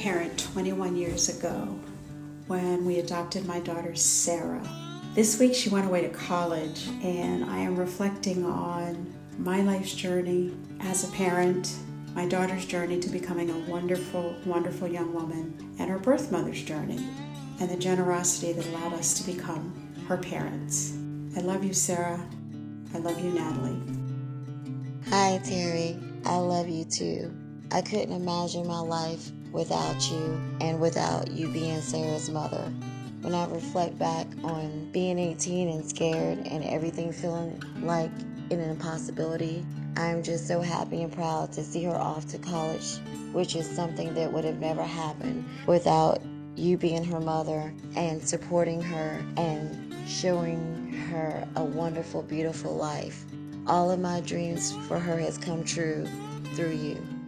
parent 21 years ago when we adopted my daughter Sarah. This week she went away to college, and I am reflecting on my life's journey as a parent, my daughter's journey to becoming a wonderful, wonderful young woman, and her birth mother's journey, and the generosity that allowed us to become her parents. I love you, Sarah. I love you, Natalie. Hi, Terry. I love you too. I couldn't imagine my life without you and without you being Sarah's mother. When I reflect back on being 18 and scared and everything feeling like an impossibility, I'm just so happy and proud to see her off to college, which is something that would have never happened without you being her mother and supporting her and showing her a wonderful, beautiful life. All of my dreams for her has come true through you.